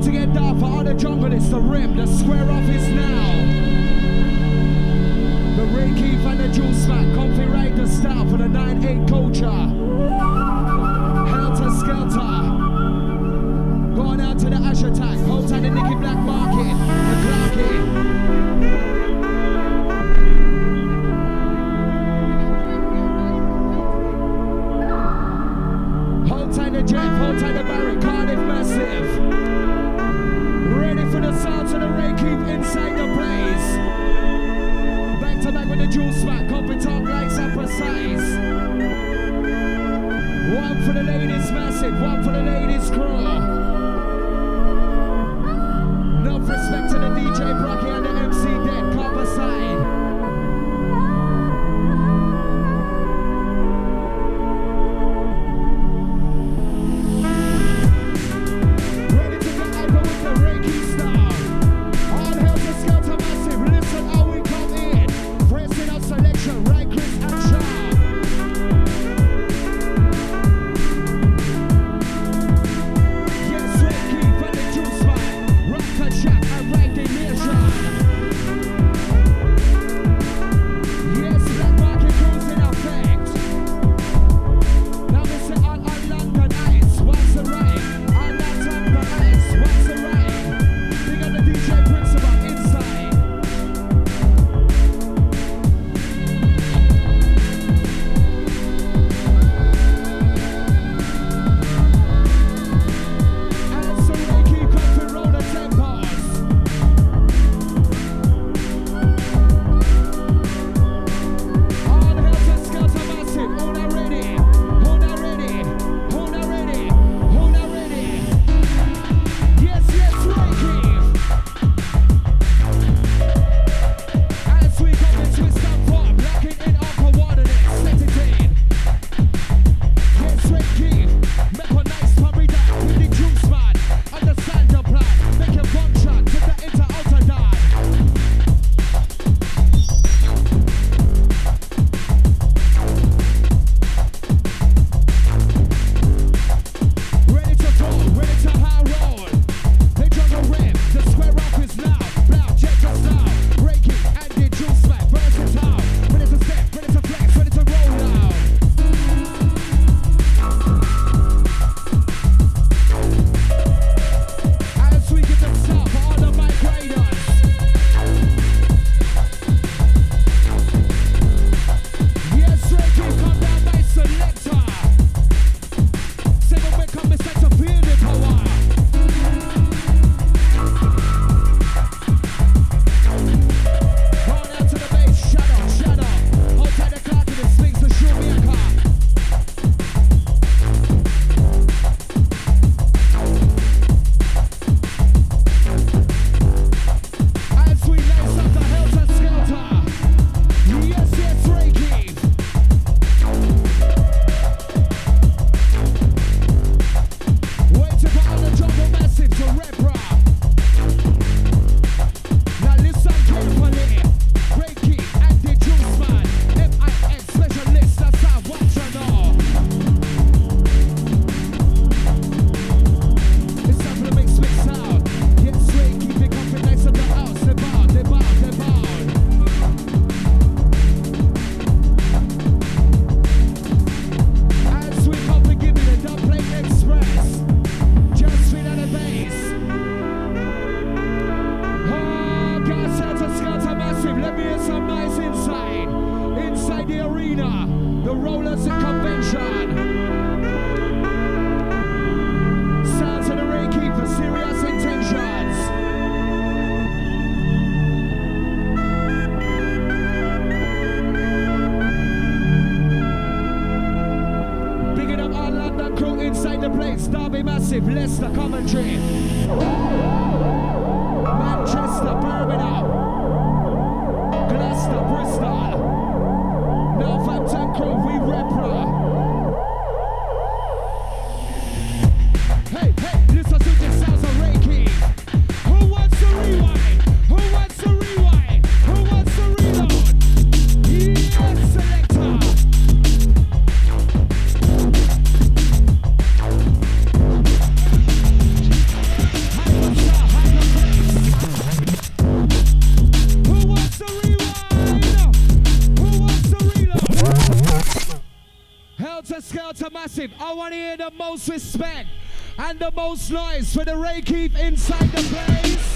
need to get down for all the jungle, it's the rim, the square office now. The Ray Keith and the Juiceman, Comfy the style for the 9-8 culture. Helter Skelter. Going out to the Ash Attack, hold tight the Nicky Blackmarket, the Clarkie. the Rollers Convention. Sounds of the Reiki for serious intentions. Big it up our London crew inside the place. Derby Massive, Leicester, come most respect and the most noise for the Ray Keith inside the place.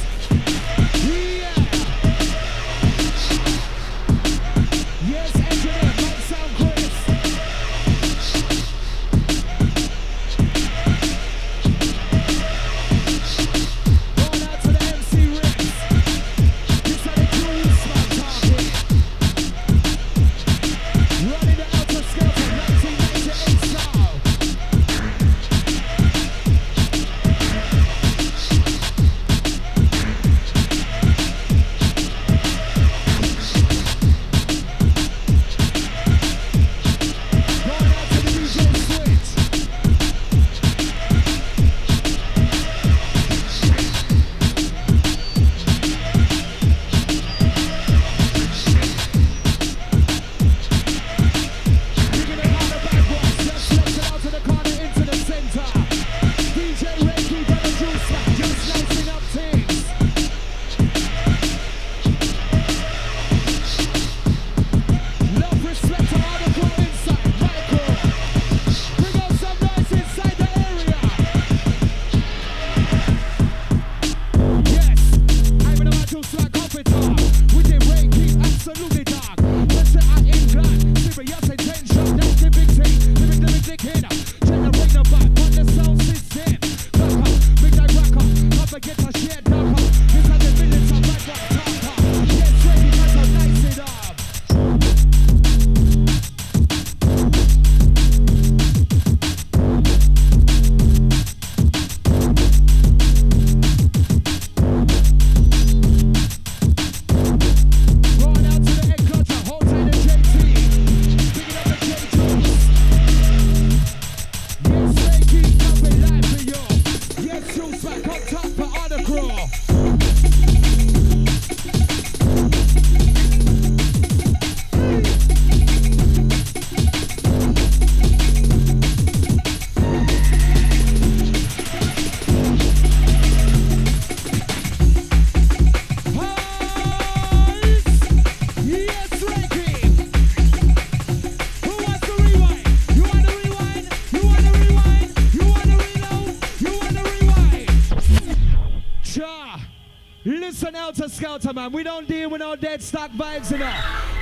man. We don't deal with no dead stock vibes, you know.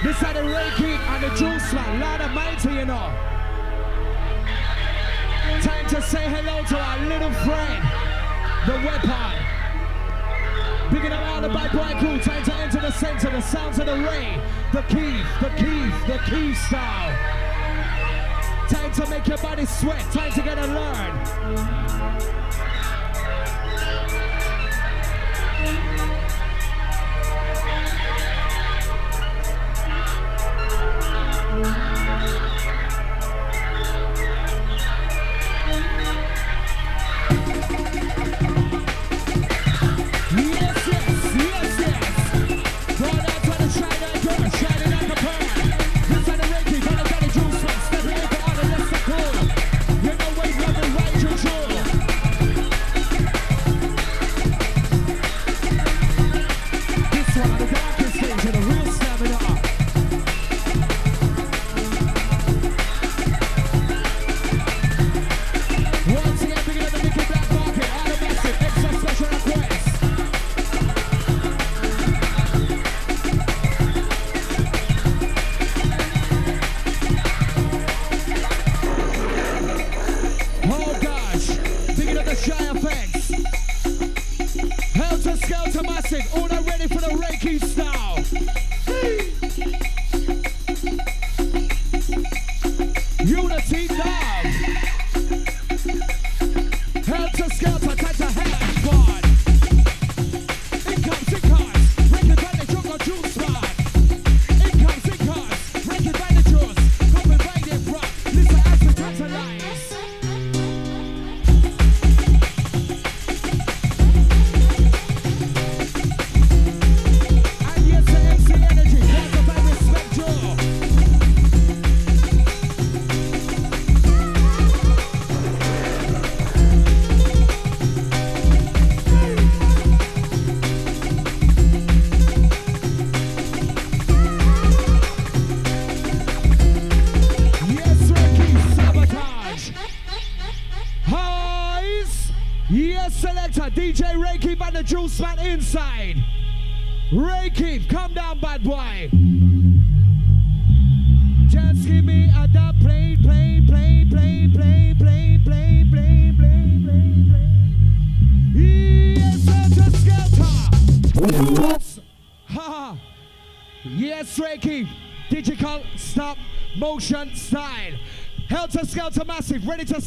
This a the Reiki and the juice, man. of mighty you know. Time to say hello to our little friend, the weapon. Picking up all the bad boy crew. Time to enter the center, the sounds of the rain. The key, the key, the key style. Time to make your body sweat. Time to get alert.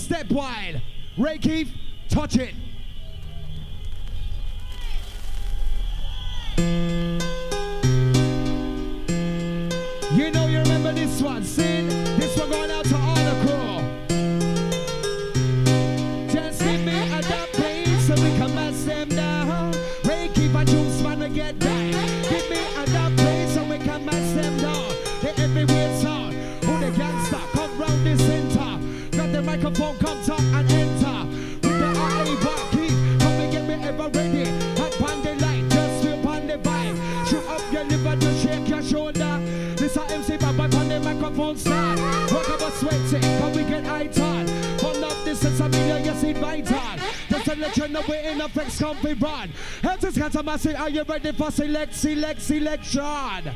Step wide, Ray Keith, touch it. You know you remember this one, Sin. I iPod. One of this is a million, yes, it bites on. Just to let you know we're in a flex comfy rod. Hands is got some massive, are you ready for select, select, selection?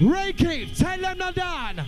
Ray Keith, tell them not done.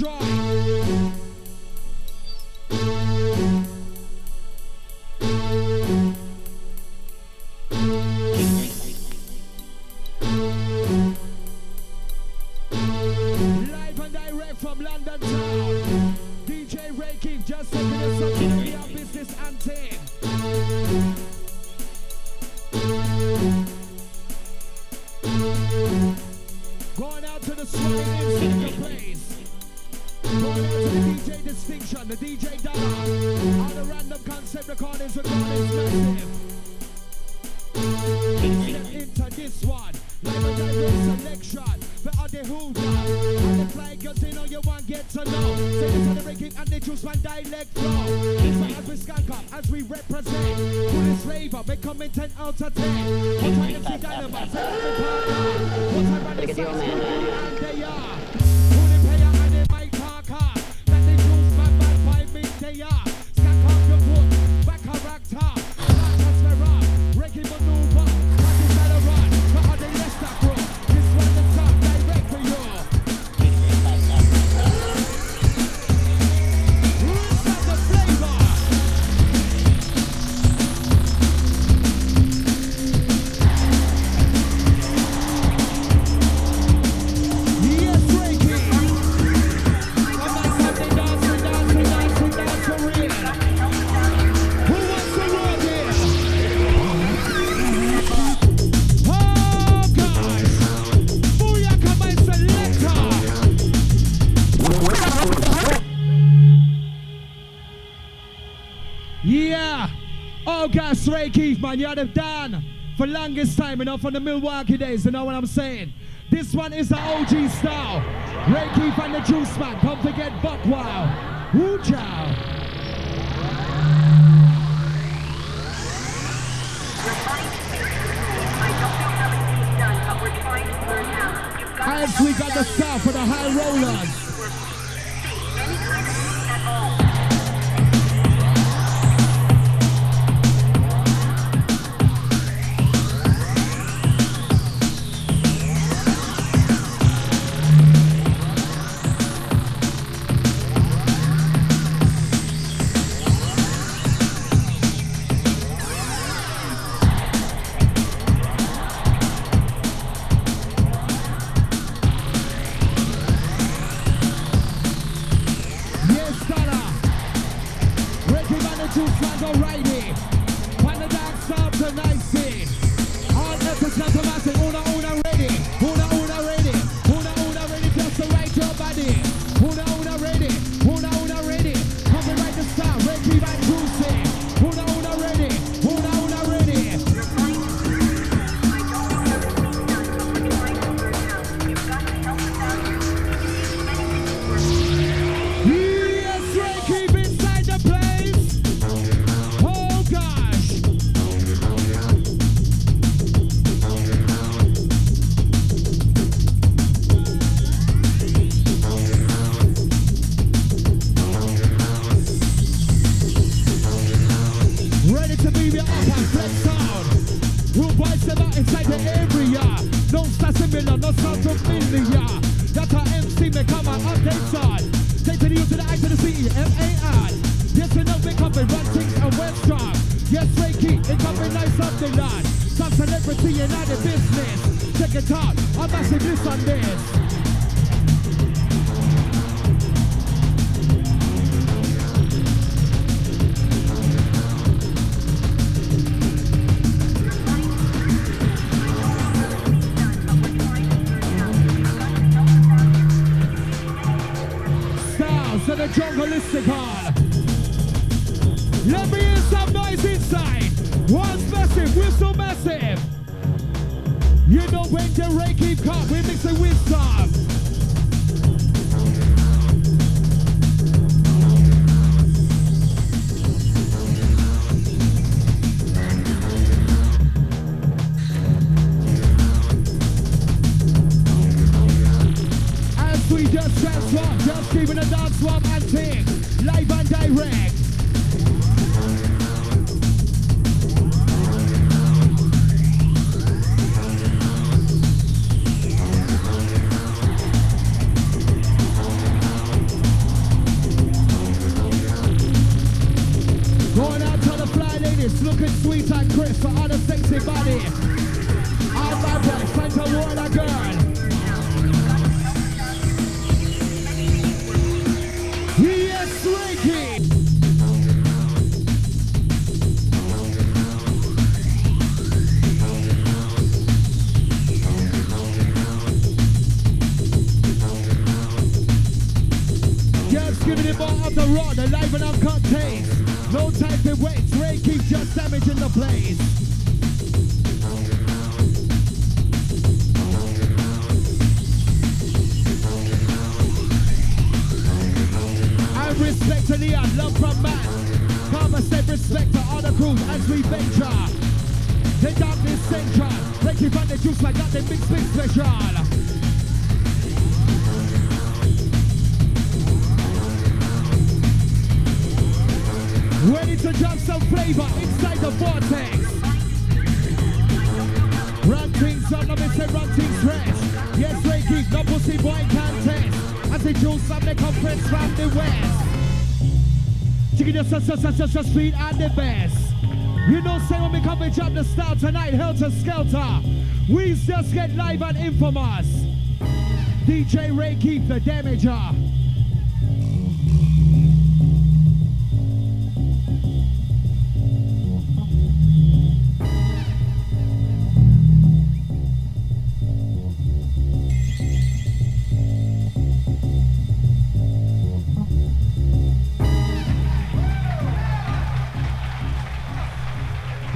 Live and direct from London town. DJ Ray Keith just taking us up to the business and Yo, guys, Ray Keith, man, you had it done for longest time, you know, from the Milwaukee days, you know what I'm saying? This one is the OG style. Ray Keith and the Juiceman, come forget Buck Wow. Woo chow. As we got the star for the high rollers. You know when the Reiki come, we mix it with some. Respect to the love from man. Karma said respect to all the crews as we venture. The darkness central. Reiki from the juice like that, the big big special. Ready to drop some flavor inside the vortex. Run things up, let me say run things fresh. Yes, Reiki, no pussy boy can't test. As they choose some, they come friends from the west. Just, just, just speed and the best. You know, say when we come and drop the style tonight, helter skelter. We just get live and infamous. DJ Ray Keith the damager.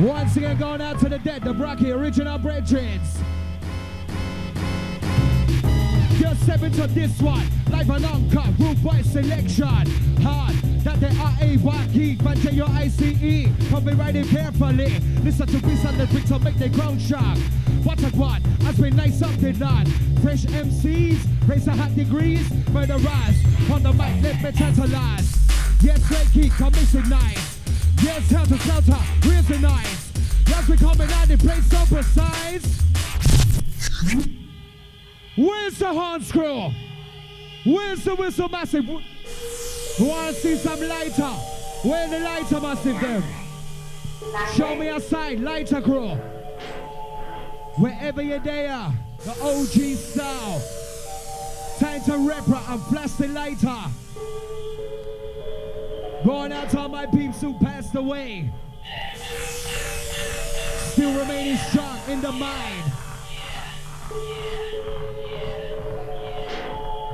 Once again, going out to the dead, the Bracky original brethrens. Just step into this one, live and uncut, roof boy selection. Hard, that they are a key, bunch your ICE. Riding carefully. Listen to beats on the bricks to make the ground shock. What a one, has been nice up the none. Fresh MCs, raise a hot degrees, murderers. On the mic, let me tantalize. Yes, Reiki, come missing nice. Yes, helter skelter, where's the nice? Yes, we coming out the place so precise. Where's the horn screw? Where's the whistle massive? To see some lighter. Where the lighter massive them? Show me a sign, lighter crew. Wherever you're there, the OG style. Time to rep and blast the lighter. Going out to all my peeps who passed away. Still remaining strong in the mind.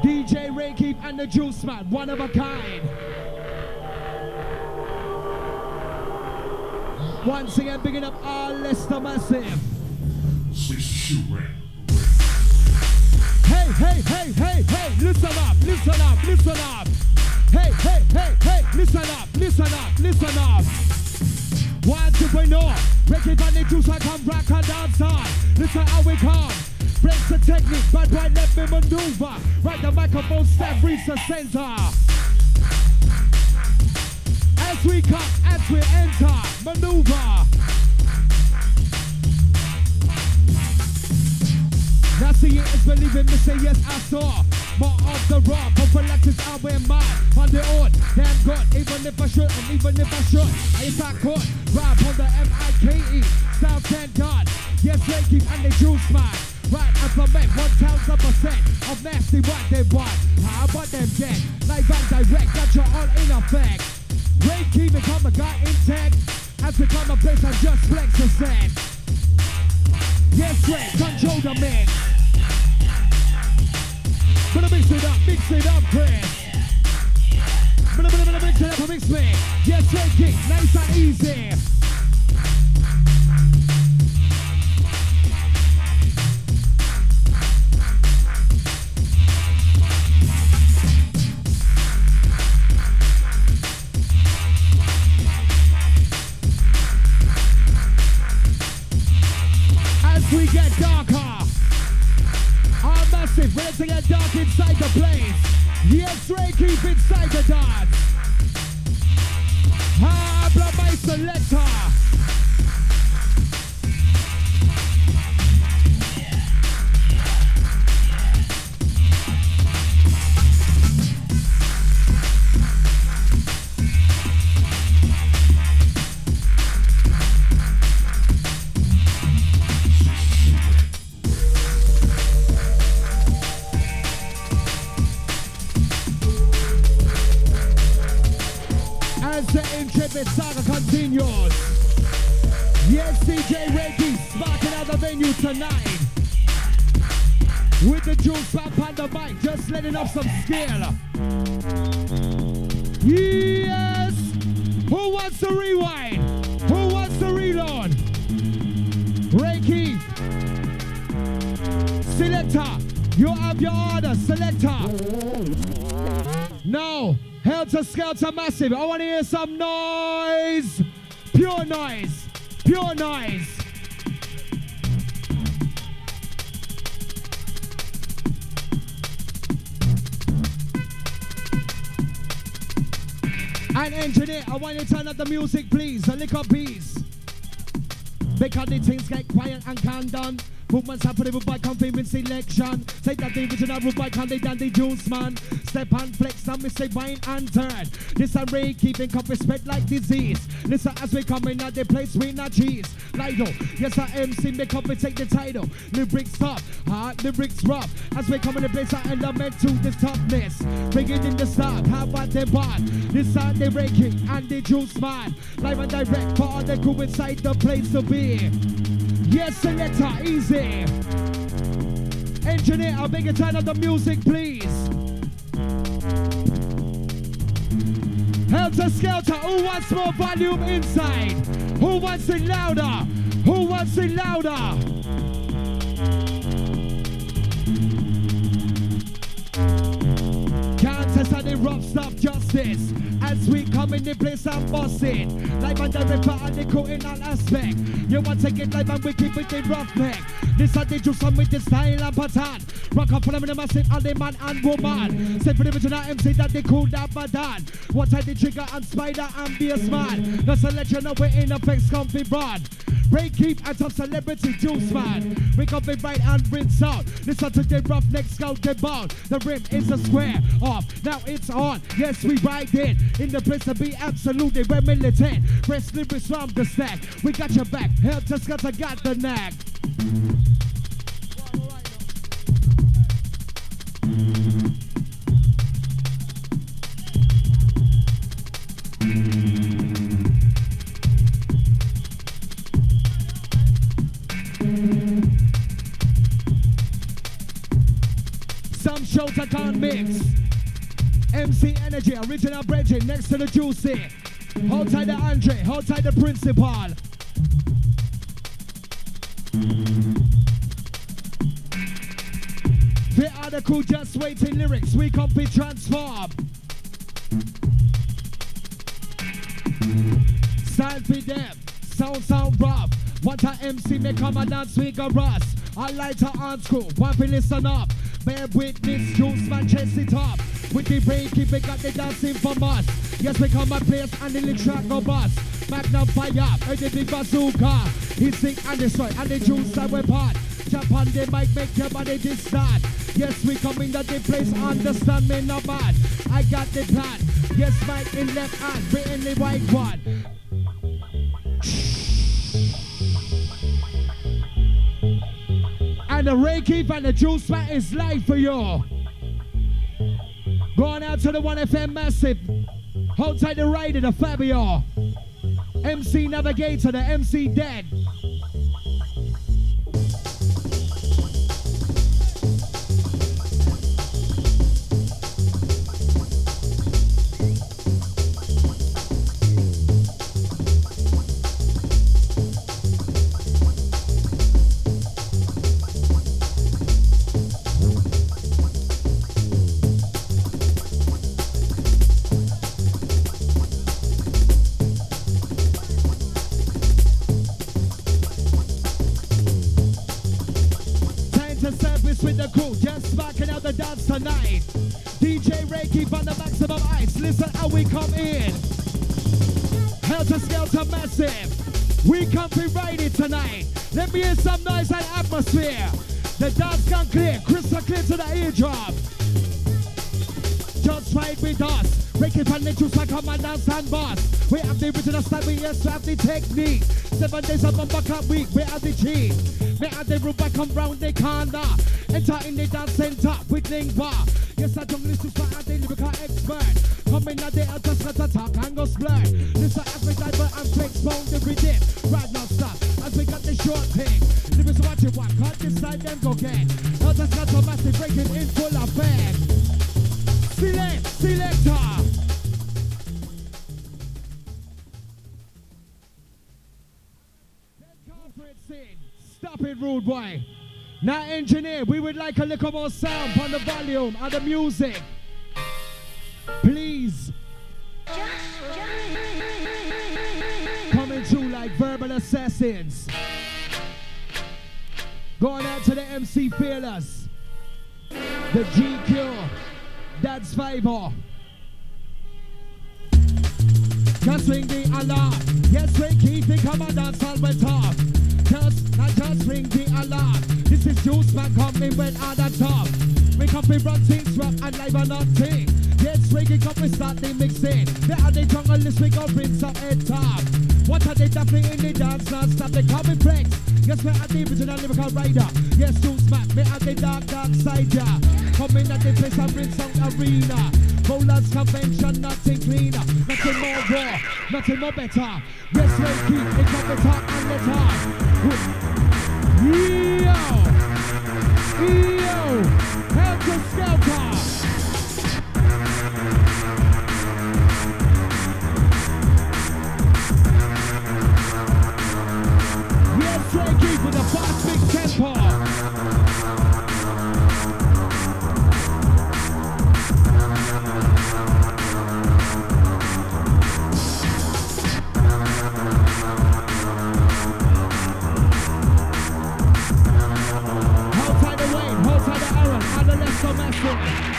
DJ Ray Keith and the Juiceman, one of a kind. Once again, picking up all Leicester Massive. Switch shoe ring. Hey, hey, hey, hey, hey, listen up, listen up, listen up. Hey, hey, hey, hey, listen up, listen up, listen up. One entrepreneur, breaking down the juice, I come rock and dance on. Listen how we come. Breaks the technique, but right let me maneuver. Right the microphone, step, reach the center. As we come, as we enter, maneuver. Now see it is believing me say yes I saw More of the raw Prophylactics I wear mine On the odd Damn good Even if I should And even if I should. I is not caught. Rap on the M-I-K-E Style thank God. Yes keep and they juice man Right as I make one thousand percent Of nasty what they want. How about them dead Live and direct Got you all in effect. Keep become a guy in intact Has become a place I just flex a set. Yes, Ray, control the mix. Gonna mix it up, mix it up, Chris. Mix it up, mix me. Yes, Ray King, nice and easy. Massive, ready to get dark inside the place. Yes, Ray, keep inside the dance. Habla my selector. Helter Skelter Massive. I want to hear some noise. Pure noise. Pure noise. And engineer, I want you to turn up the music, please. A little piece. Because the things get quiet and calm down. Movements happen with by confirming selection. Say that the original root by candy than the juice man. Step and flex and me say wine and turn. This array keeping cup spread like disease. Listen as we come in at the place we not cheese. Lido, yes I MC make up and take the title. Lyrics tough, hard lyrics rough. As we come in the place I element to this toughness. Beginning the start, how about the one? This side they breaking and the juice man. Live and direct for all the crew inside the place to be. Yes, selector, easy. Engineer, I'll make a turn up the music, please. Helter Skelter, who wants more volume inside? Who wants it louder? Who wants it louder? On the rough stuff justice. As we come in the place and bust it Live and direct for all the crew in all aspect. You want to get live and we keep it the rough neck This are the juice and with the style and pattern Rock up for them in the massive the man and woman Say for the original MC that they cool that done. What I the trigger and spider and be a man Just to let you know we're in effects comfy broad Break keep and some celebrity juice man. We got it right and rinse out. Listen to the rough neck scout the bone. The rim is a square off. Now it's on. Yes, we ride in. In the place to be absolutely we're militant. Press lyrics from the stack. We got your back. Got to get the knack. Mix. MC Energy, original bridging next to the Juicy. Hold tight the Andre, hold tight the Principal. The crew just waiting lyrics, we copy transform. Style for them, sound sound rough. What a MC make come and dance we go rust. I like to on school, to listen up. Bear witness, juice man chest it up. With the break, keep it got the dancing from us. Yes, we come my place and the track go bust. Magnum fire, heard the big bazooka. He sing and destroy and the juice that we part. Jump on the mic, make your body distort. Yes, we come in that the place, understand me no bad. I got the plan. Yes, mic in left hand, we in the right one. And the Reiki and the juice mat is live for y'all. Going out to the 1FM massive. Hold tight the rider, the Fabio. MC Navigator, the MC Dead. Tonight. Let me hear some noise and atmosphere. The dance can clear, crystal clear to the eardrop. Just ride with us. Reiki pan the juice, I come and dance and boss. We have the original style, we yes, have the technique. Seven days of a back up week, we are the cheat. We have the room back come round the corner. Enter in the dance center with lingua. Yes, I don't listen to my the lyrical expert. Come in at the altar, set attack and go splurt. Listen as we dive and flex pound the rhythm. Right thing. Lyrics what can't decide them go get. Massive breaking in full. Select, selector. Stop it, rude boy. Now, engineer, we would like a little more sound on the volume of the music. Please. Coming through like verbal assassins. Going out to the MC Fearless. The GQ. That's Fiver. Just ring the alarm. Yes, we keep and dance all the top. Just, not just ring the alarm. This is Juiceman coming when on the top. We to run things rock and live or nothing. Reggae come we start the mixing. They are the jungle list, we go rinse up head top. What are they definitely in the dance non-stop? They call me flex. Yes, we are the original lyrical rider. Yes, Juiceman, we are the dark, dark side, yeah. Coming at the place and rinse out arena. Bowlers convention, nothing cleaner, nothing more raw, nothing more better. Yes, we keep it from the top and the top. Yo! Yo! Helter Skelter! Summer Smash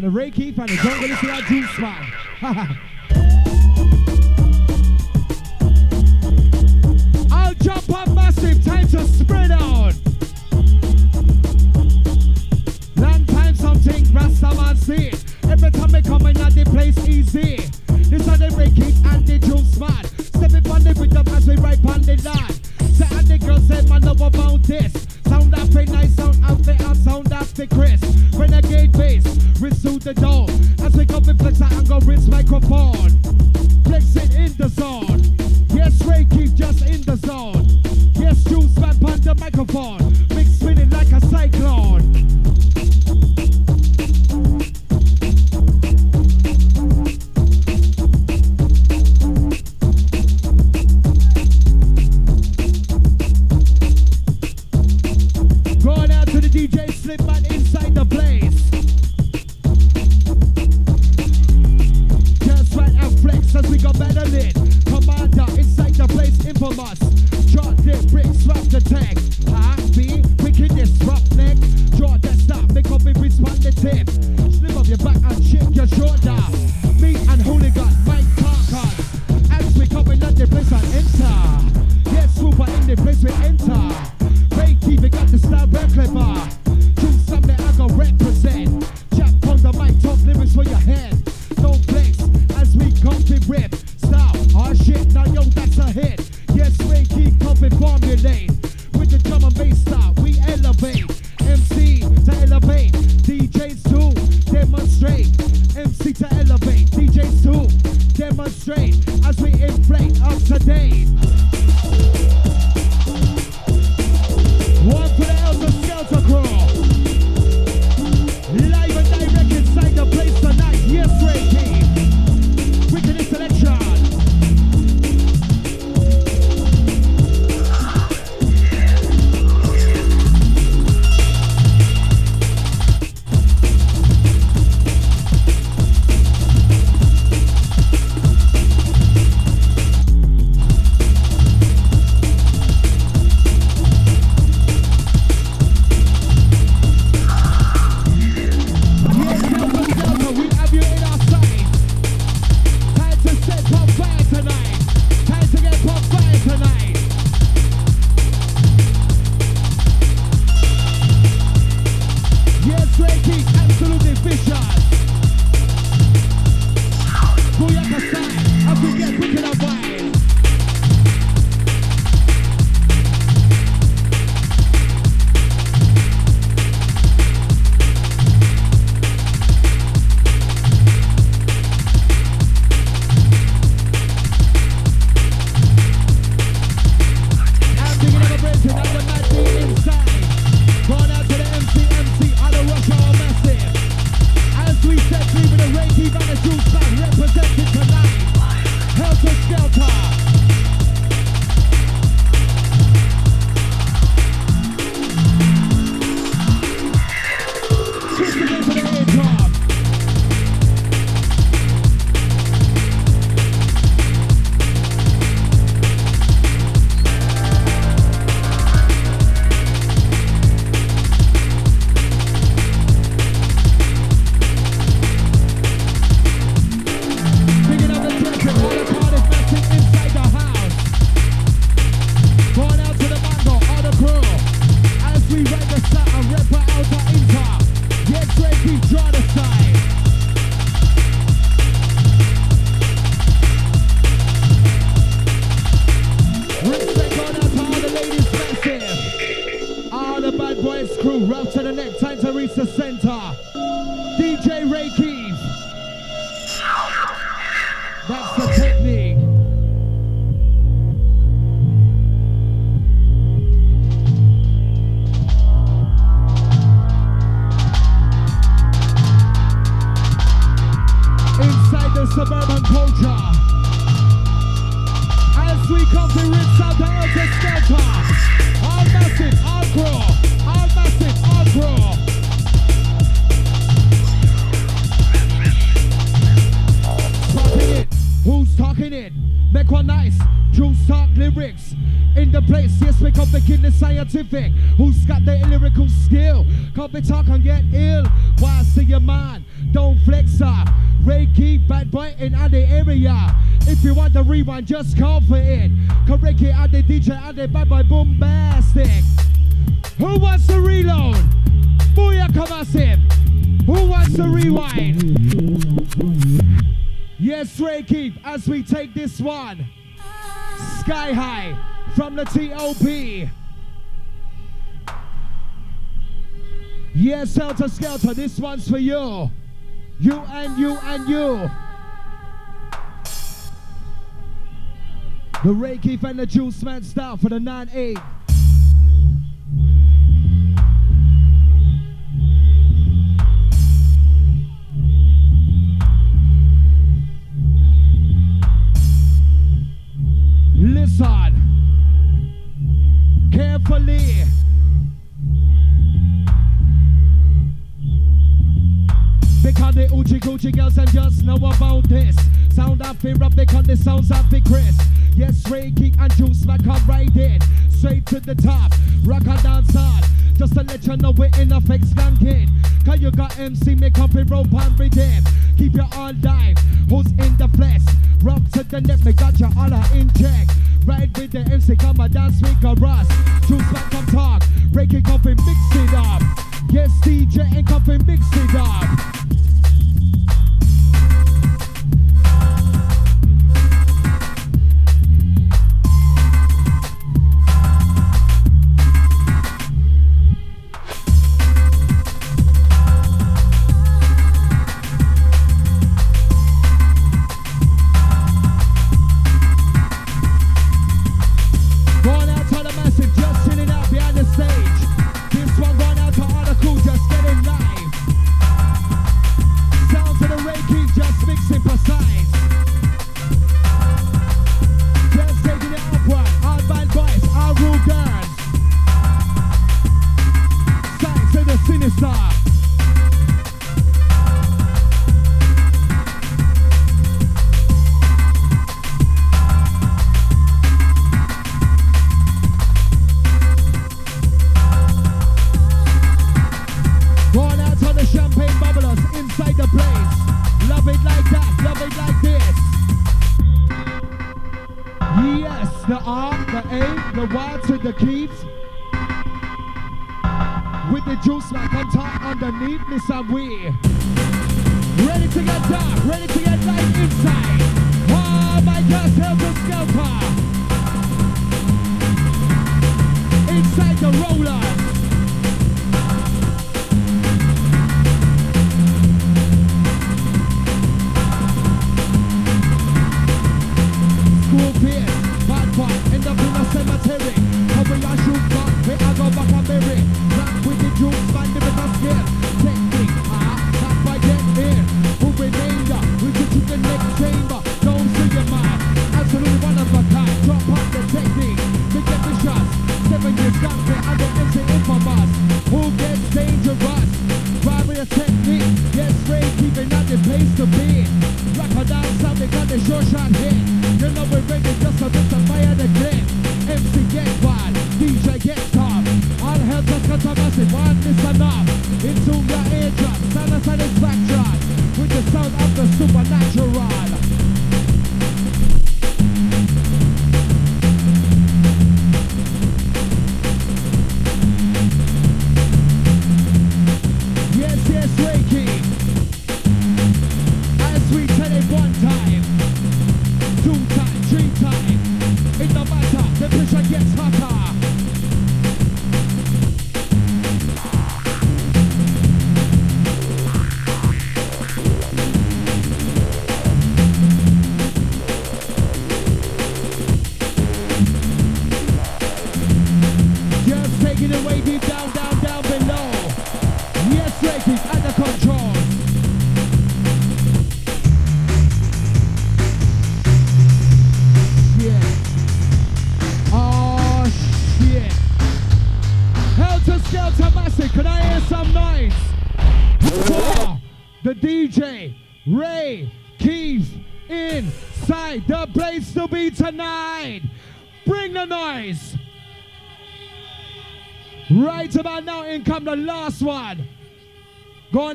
van de Reiki, van de Jungle is weer juice spot. In the place, yes, we come begin the scientific. Who's got the lyrical skill? Come be talk and get ill. Why see your man? Don't flex up. Reiki, bad boy in the area. If you want the rewind, just call for it. Correct it the DJ the bad boy bombastic. Who wants to reload? Booyaka massive. Who wants to rewind? Yes, Reiki, as we take this one. Sky high from the TOP. Yes, Helter Skelter, this one's for you. You and you and you. The Reiki and the Juiceman style for the 9-8. Listen carefully. Because the Uchi Gucci girls and just know about this. Sound of fear up because the sounds of the Chris. Yes, Ray and Juiceman come right in. Straight to the top. Rock and dance hard. Just to let you know we're in effect skanking. You got MC make up a rope and redeem. Keep your all dive. Who's in the flesh? Rock to the neck, me got your all in check. Right with the MC, come and dance with a Russ. Juiceman come talk. Break it up and mix it up. Yes, DJ and and mix it up. The R, the A, the Y to the keys. With the juice like on top underneath me some way. Ready to get dark, ready to get light inside. Oh my God, helter skelter. Inside the rollers. School peers,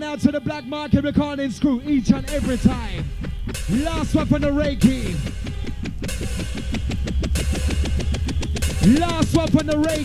Out to the black market recording screw each and every time. Last one from the Reiki. Last one from the Ray